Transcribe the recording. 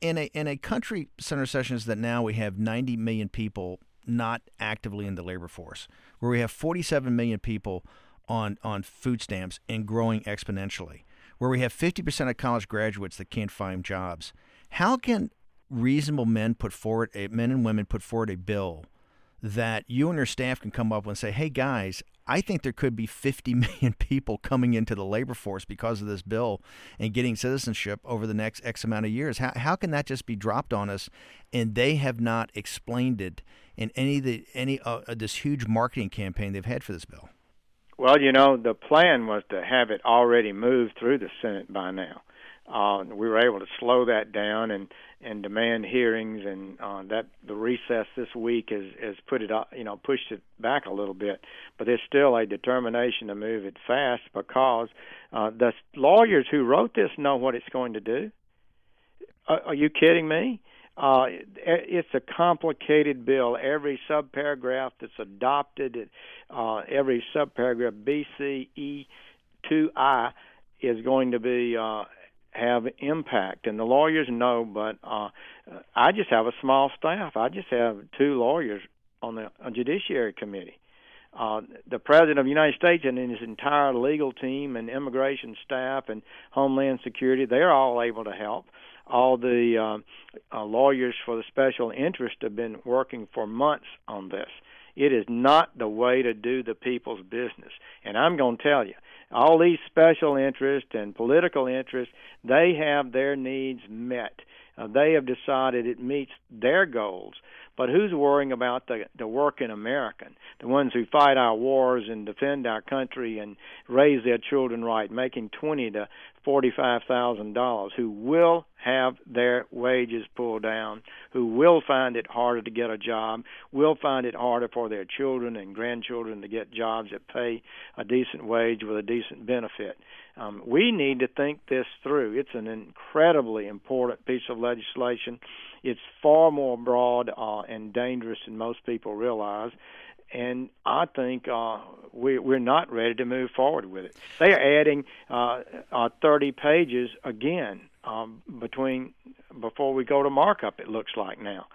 in a in a country Senator Sessions that now we have 90 million people not actively in the labor force, where we have 47 million people on on food stamps and growing exponentially, where we have 50% of college graduates that can't find jobs. How can reasonable men put forward a men and women put forward a bill that you and your staff can come up and say, "Hey guys, I think there could be 50 million people coming into the labor force because of this bill and getting citizenship over the next X amount of years. How, how can that just be dropped on us? And they have not explained it in any the, any uh, this huge marketing campaign they've had for this bill. Well, you know, the plan was to have it already moved through the Senate by now. Uh, we were able to slow that down and and demand hearings, and uh, that the recess this week has has put it you know pushed it back a little bit. But there's still a determination to move it fast because uh, the lawyers who wrote this know what it's going to do. Uh, are you kidding me? Uh, it's a complicated bill. Every subparagraph that's adopted, uh, every subparagraph B, C, E, 2I is going to be uh, have impact, and the lawyers know. But uh, I just have a small staff. I just have two lawyers on the Judiciary Committee. Uh, the President of the United States and his entire legal team and immigration staff and Homeland Security, they're all able to help. All the uh, uh, lawyers for the special interest have been working for months on this. It is not the way to do the people's business. And I'm going to tell you, all these special interests and political interests, they have their needs met. Uh, they have decided it meets their goals. But who's worrying about the the working American, the ones who fight our wars and defend our country and raise their children right, making twenty to forty-five thousand dollars, who will have their wages pulled down, who will find it harder to get a job, will find it harder for their children and grandchildren to get jobs that pay a decent wage with a decent benefit. Um, we need to think this through. It's an incredibly important piece of legislation. It's far more broad uh, and dangerous than most people realize and I think uh, we, we're not ready to move forward with it. They are adding uh, uh, 30 pages again um, between before we go to markup. It looks like now.